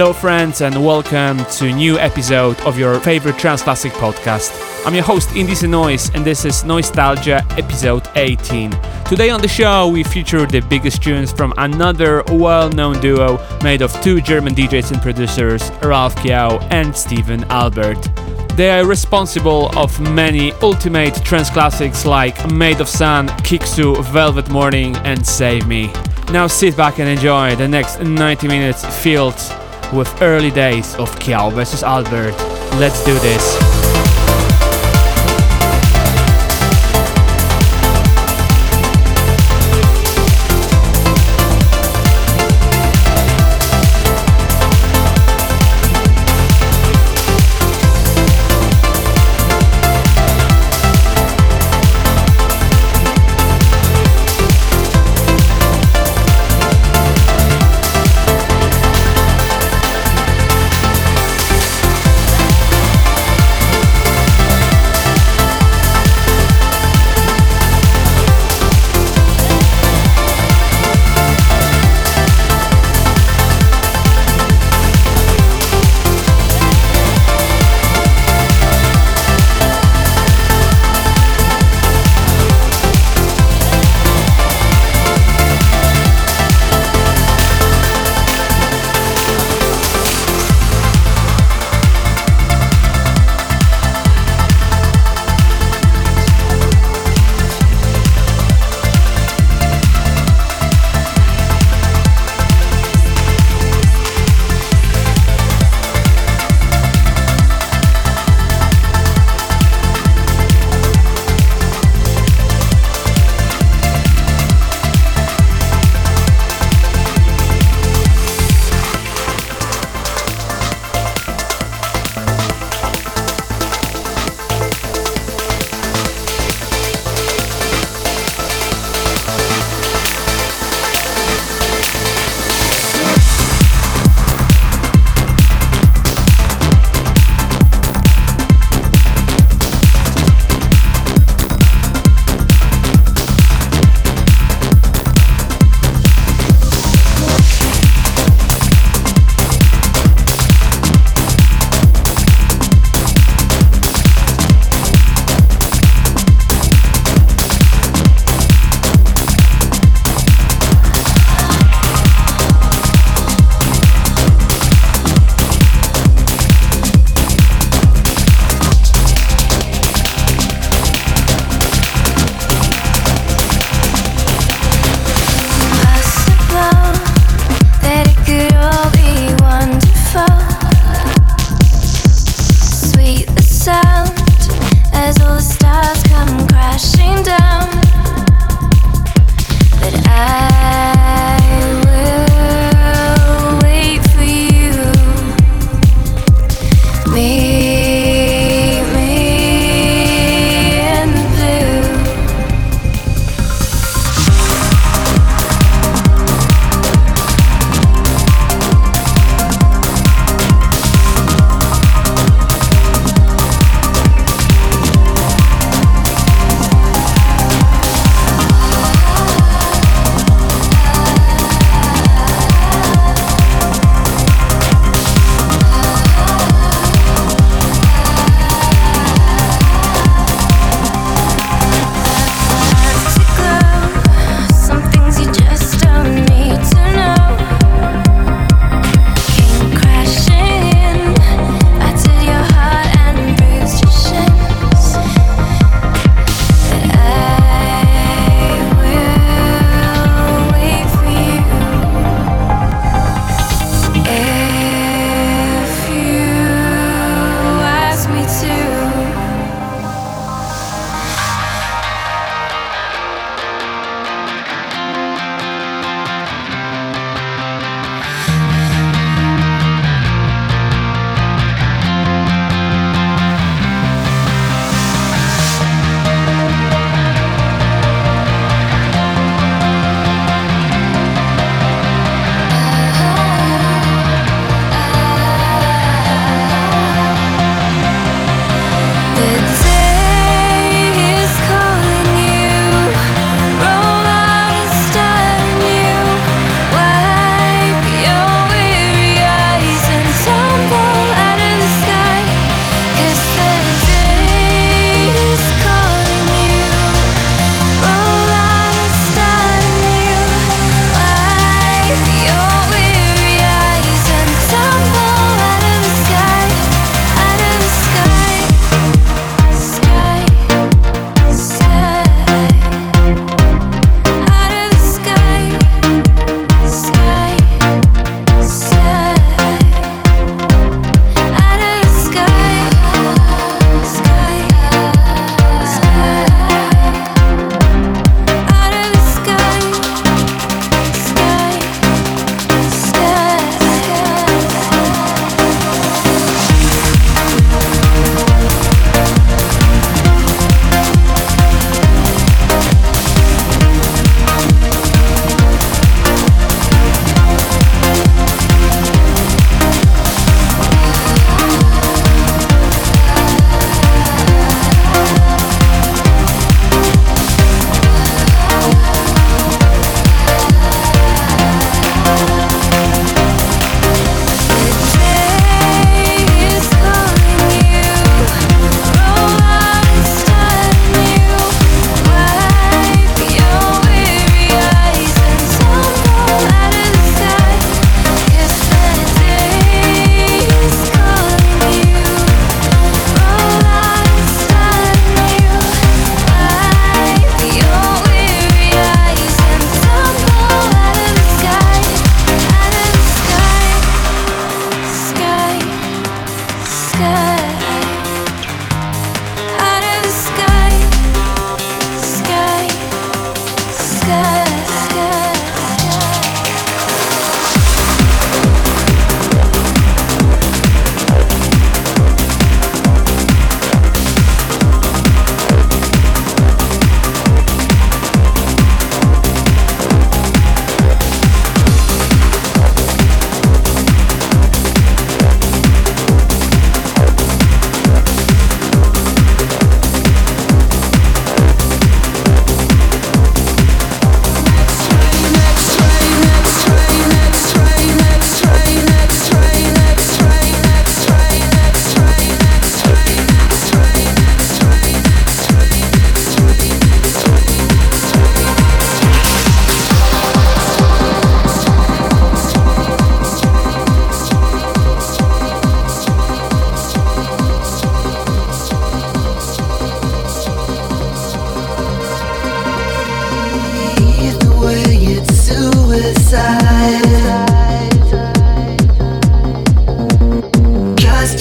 Hello, friends, and welcome to new episode of your favorite trance classic podcast. I'm your host, Indie Noise, and this is Noisetalgia episode 18. Today on the show, we feature the biggest tunes from another well known duo made of two German DJs and producers, Ralf Kyau and Steffen Albert. They are responsible of many ultimate trance classics like Made of Sun, Kiksu, Velvet Morning, and Save Me. Now sit back and enjoy the next 90 minutes filled with early days of Kyau vs Albert. Let's do this.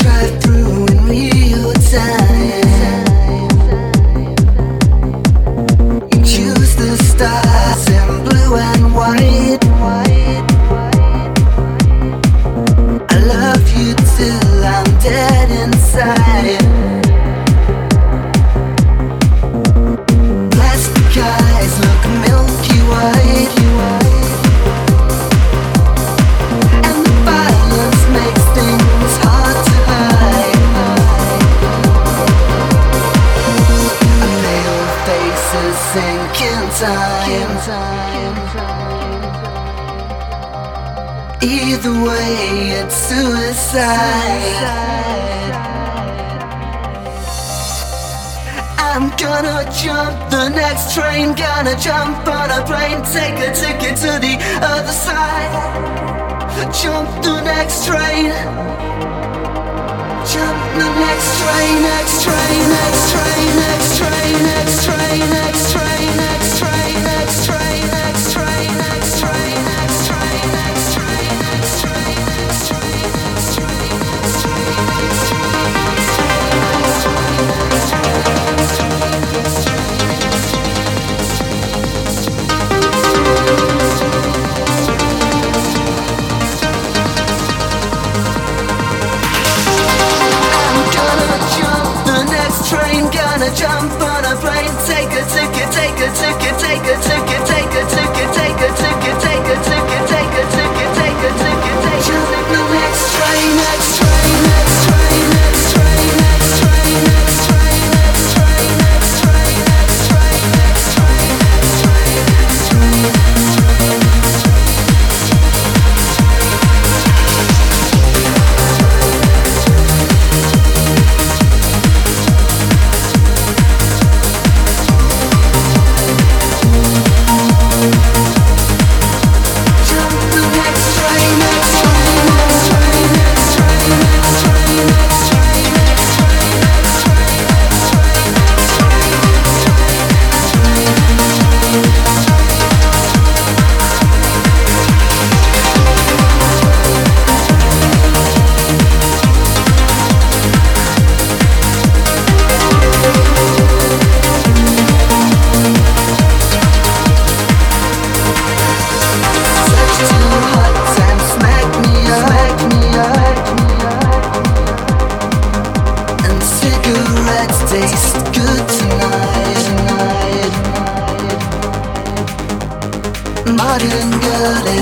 drive through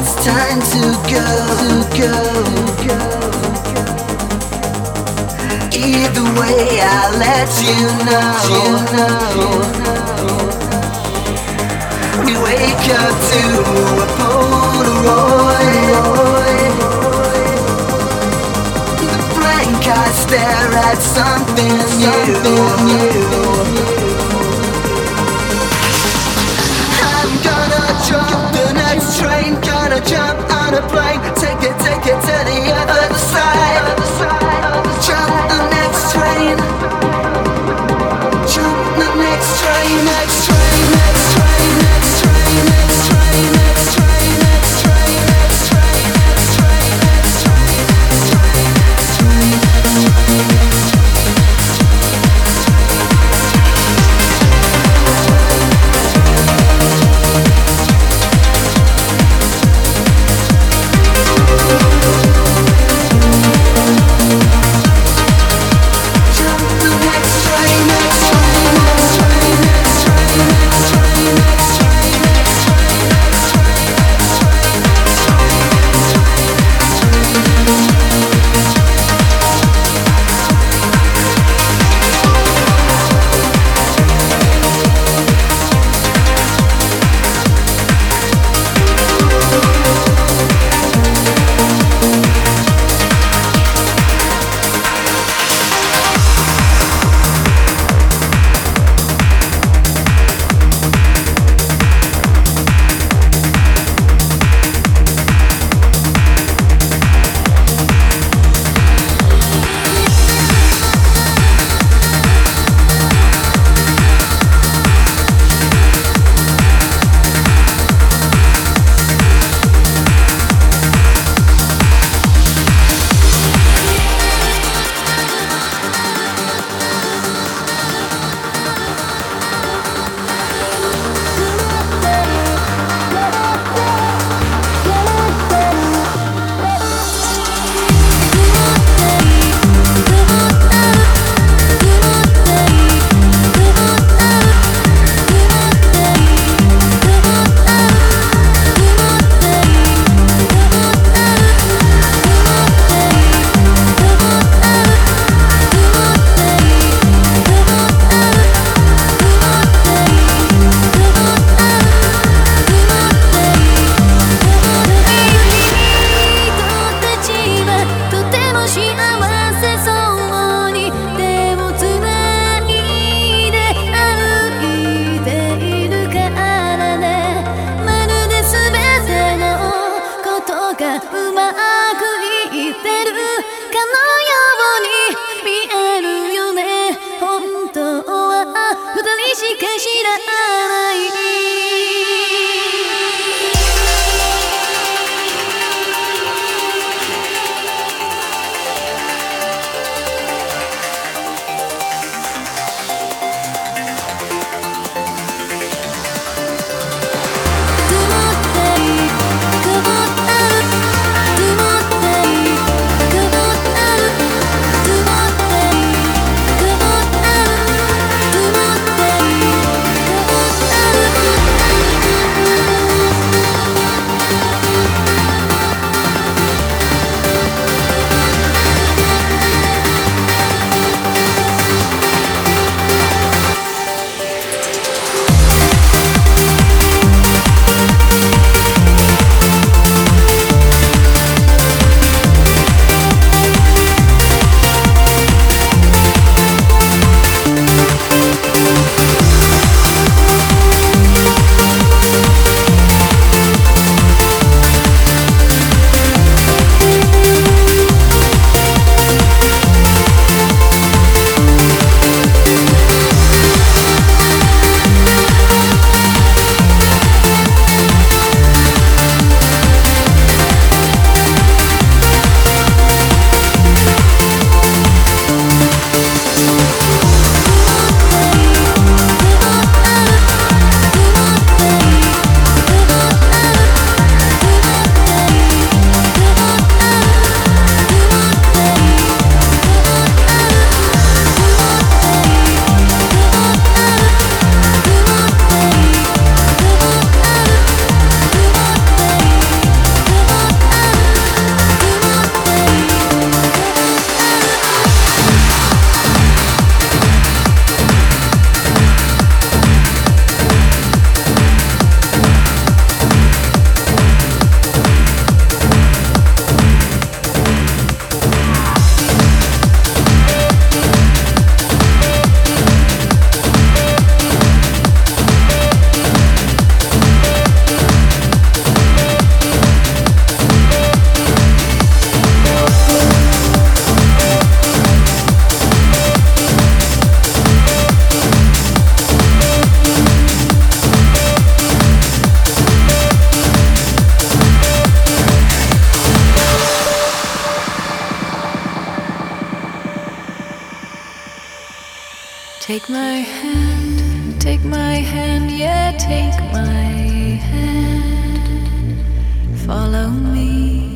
It's time to go, go, go. Either way, I'll let you know. We wake up to a Polaroid. The blank I stare at something, something new. new. train, gonna jump on a plane, take it, take it to the other side. Take my hand, take my hand, yeah, take my hand. Follow me.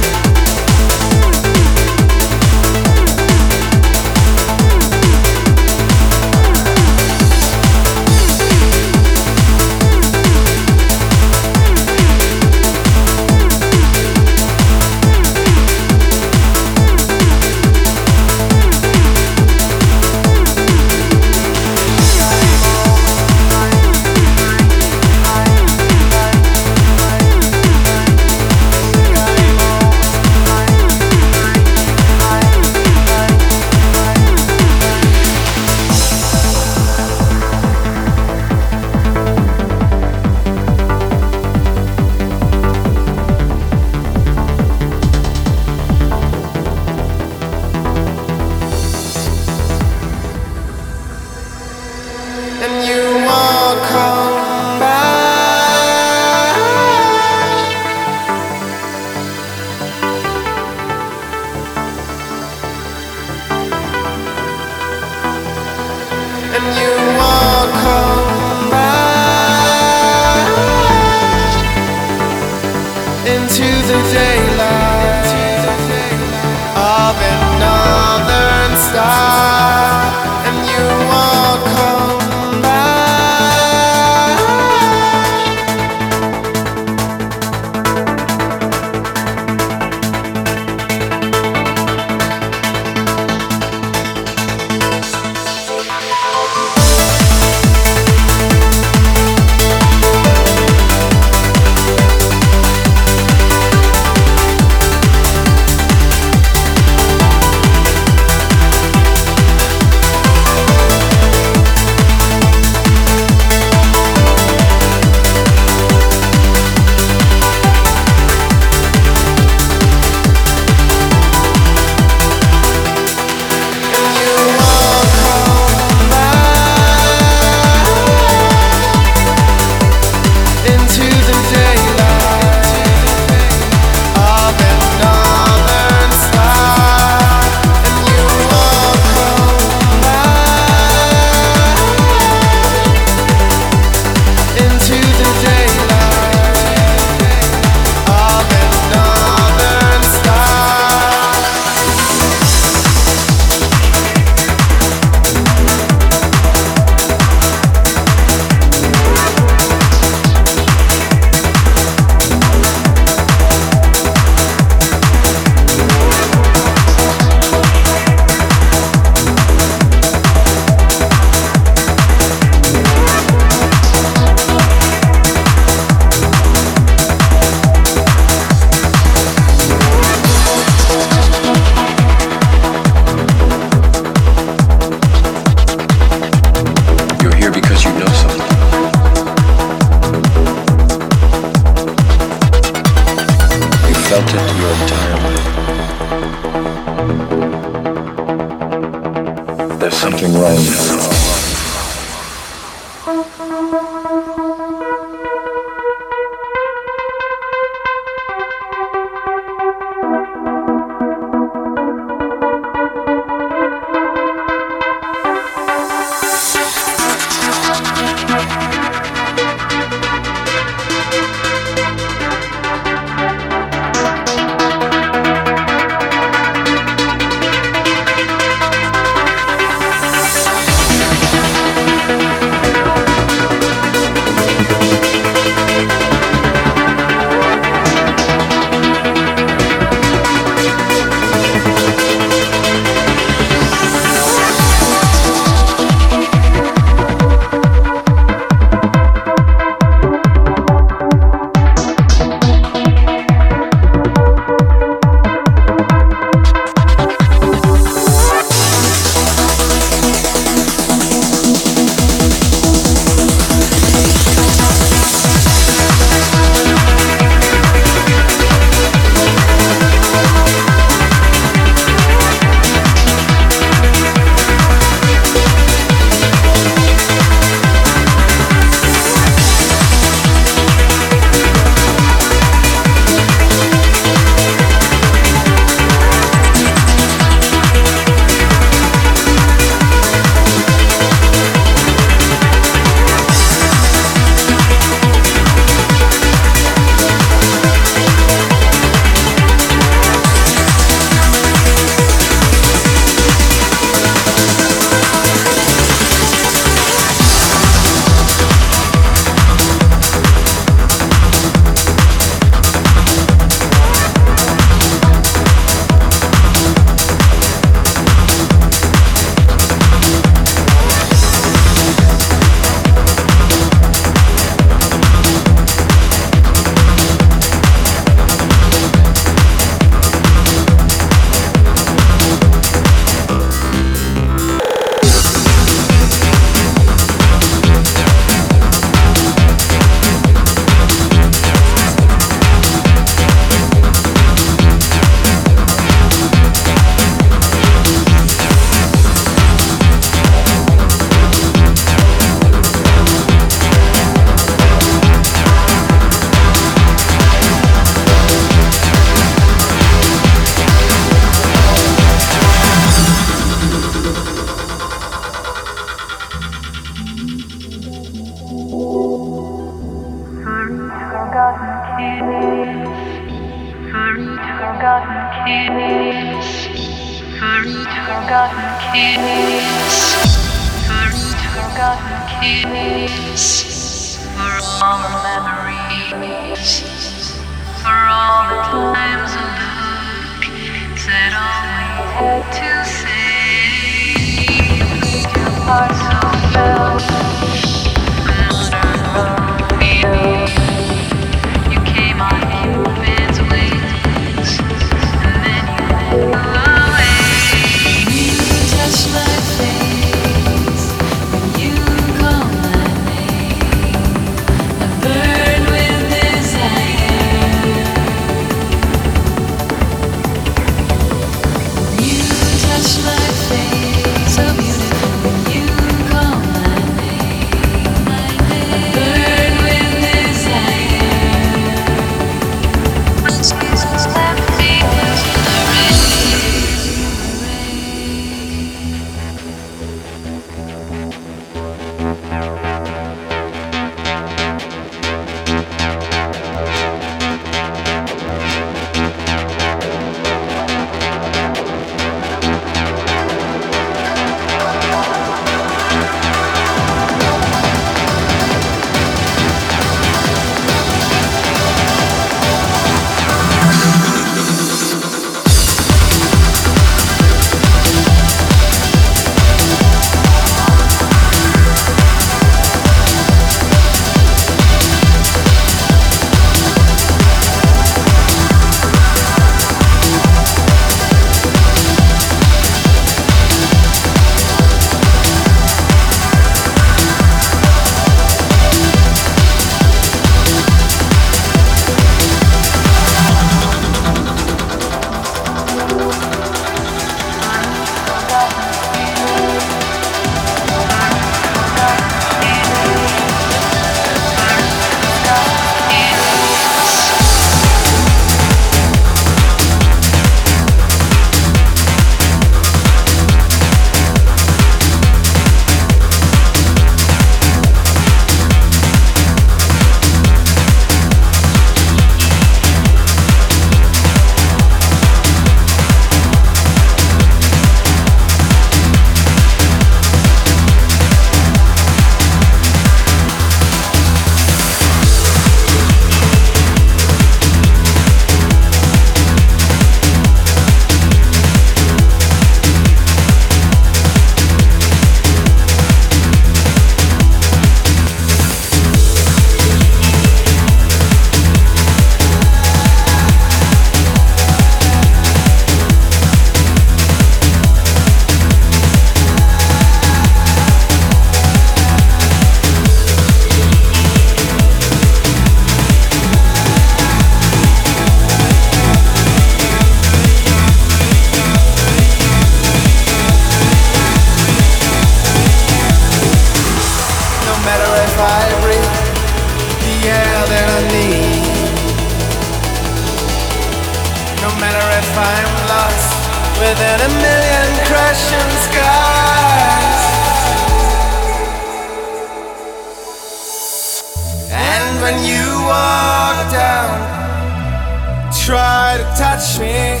try to touch me.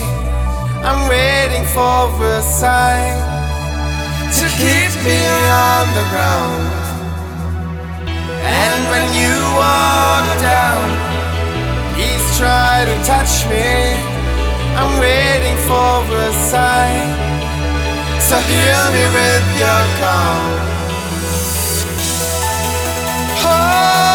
I'm waiting for a sign to keep me on the ground. And when you walk down, please try to touch me. I'm waiting for a sign. So heal me with your calm. Oh.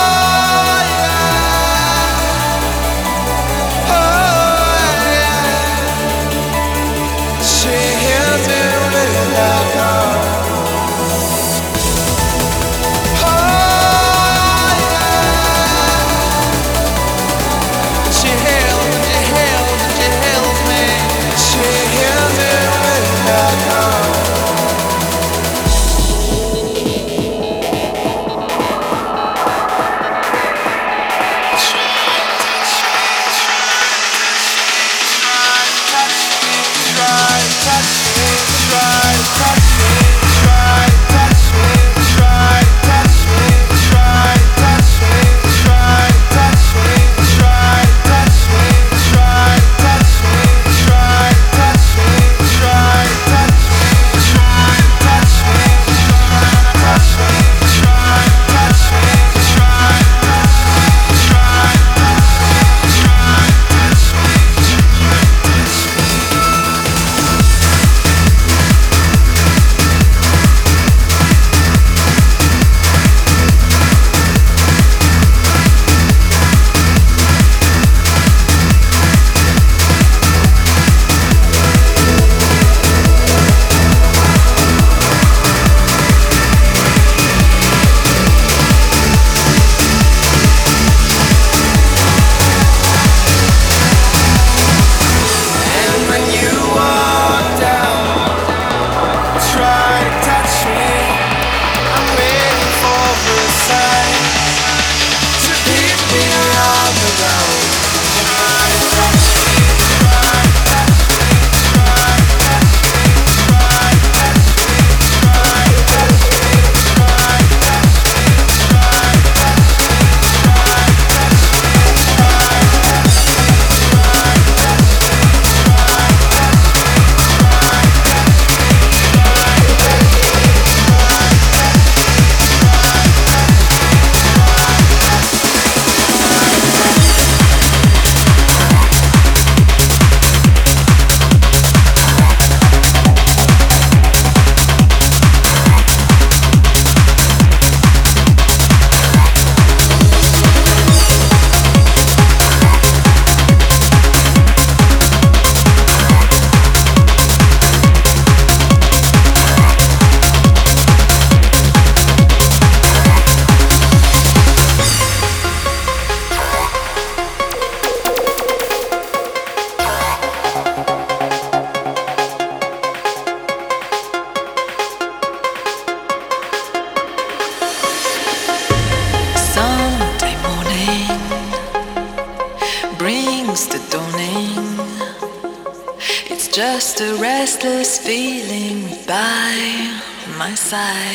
My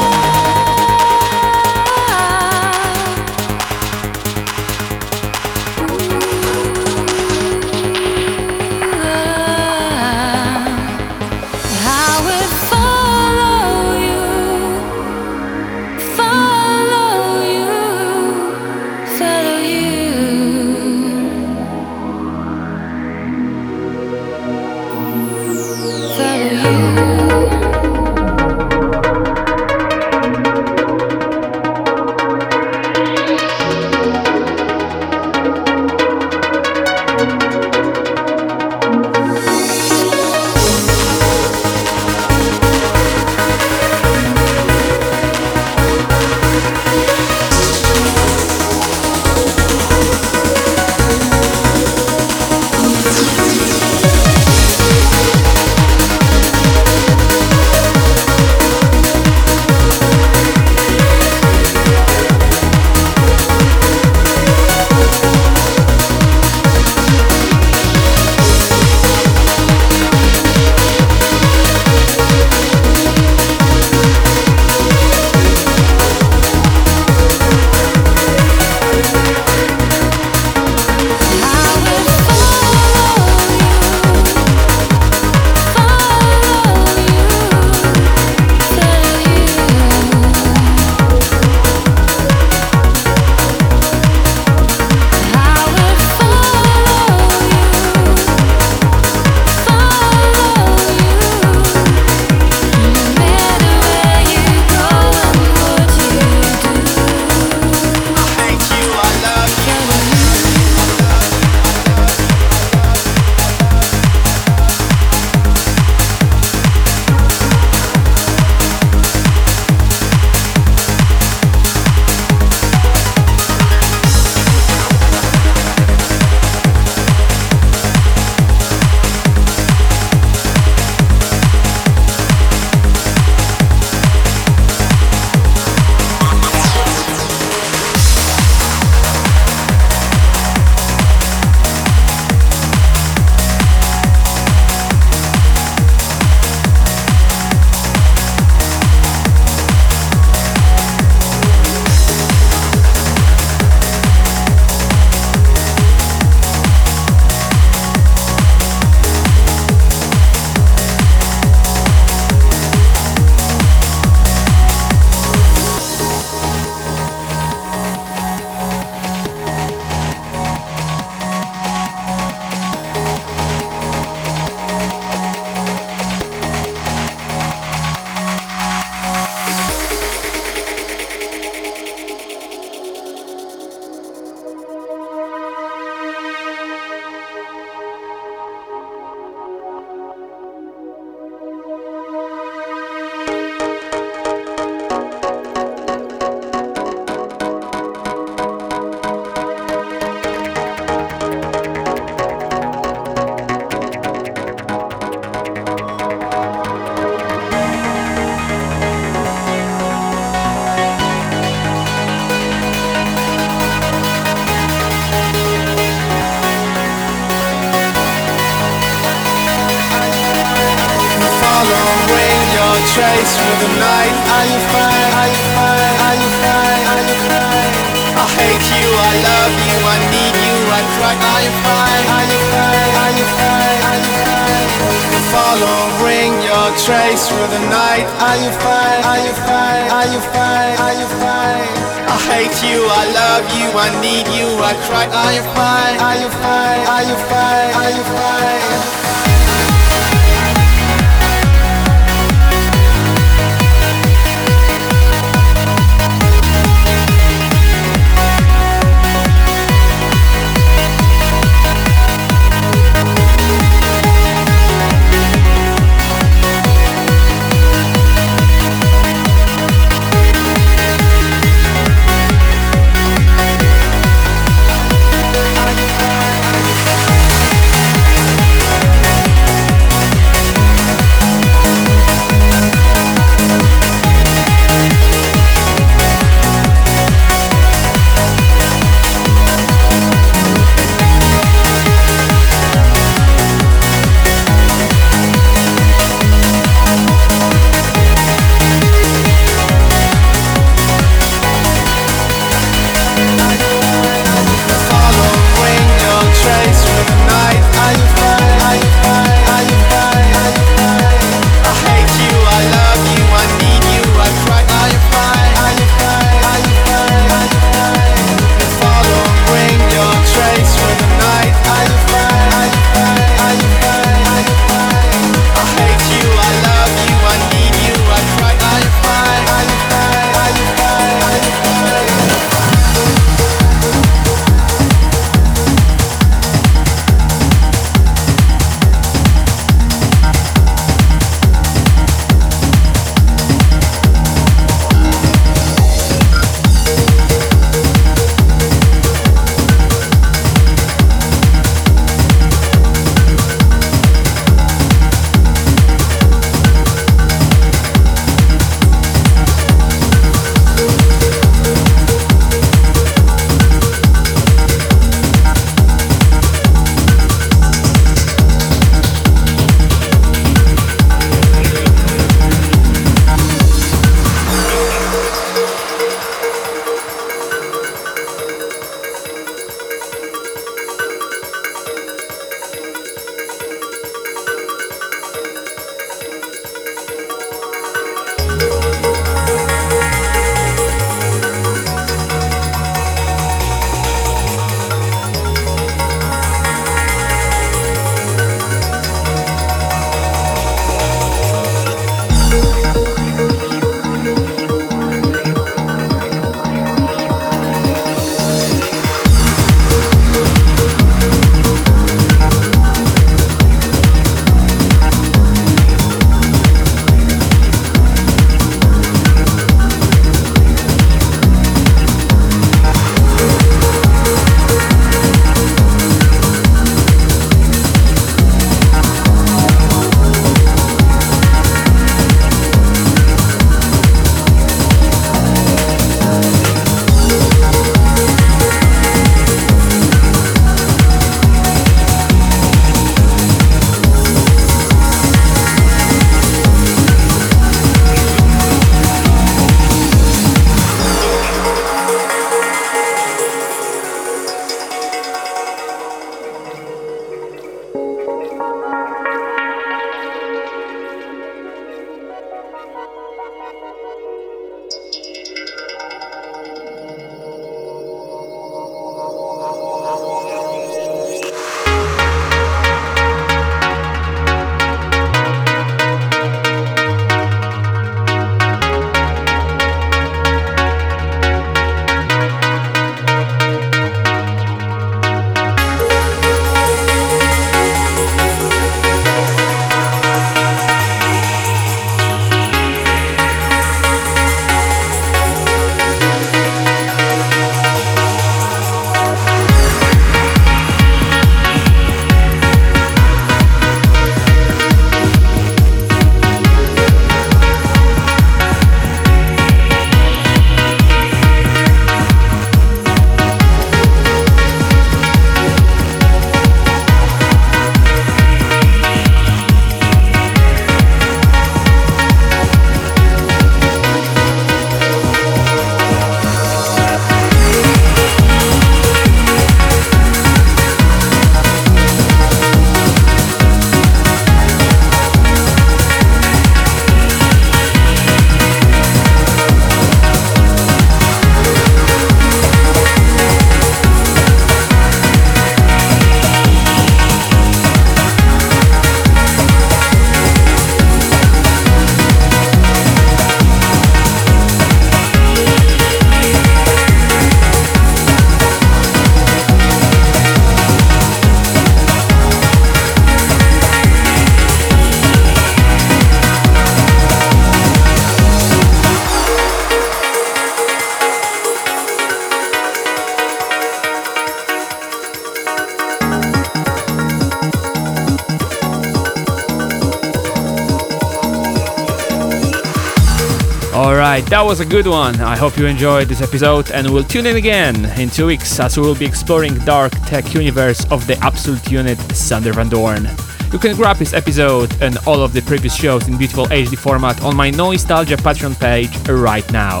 that was a good one. I hope you enjoyed this episode and we'll tune in again in two weeks as we will be exploring dark tech universe of the absolute unit Sander Van Doorn. You can grab this episode and all of the previous shows in beautiful HD format on my Noisetalgia Patreon page right now.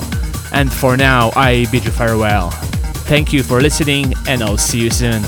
And for now, I bid you farewell. Thank you for listening and I'll see you soon.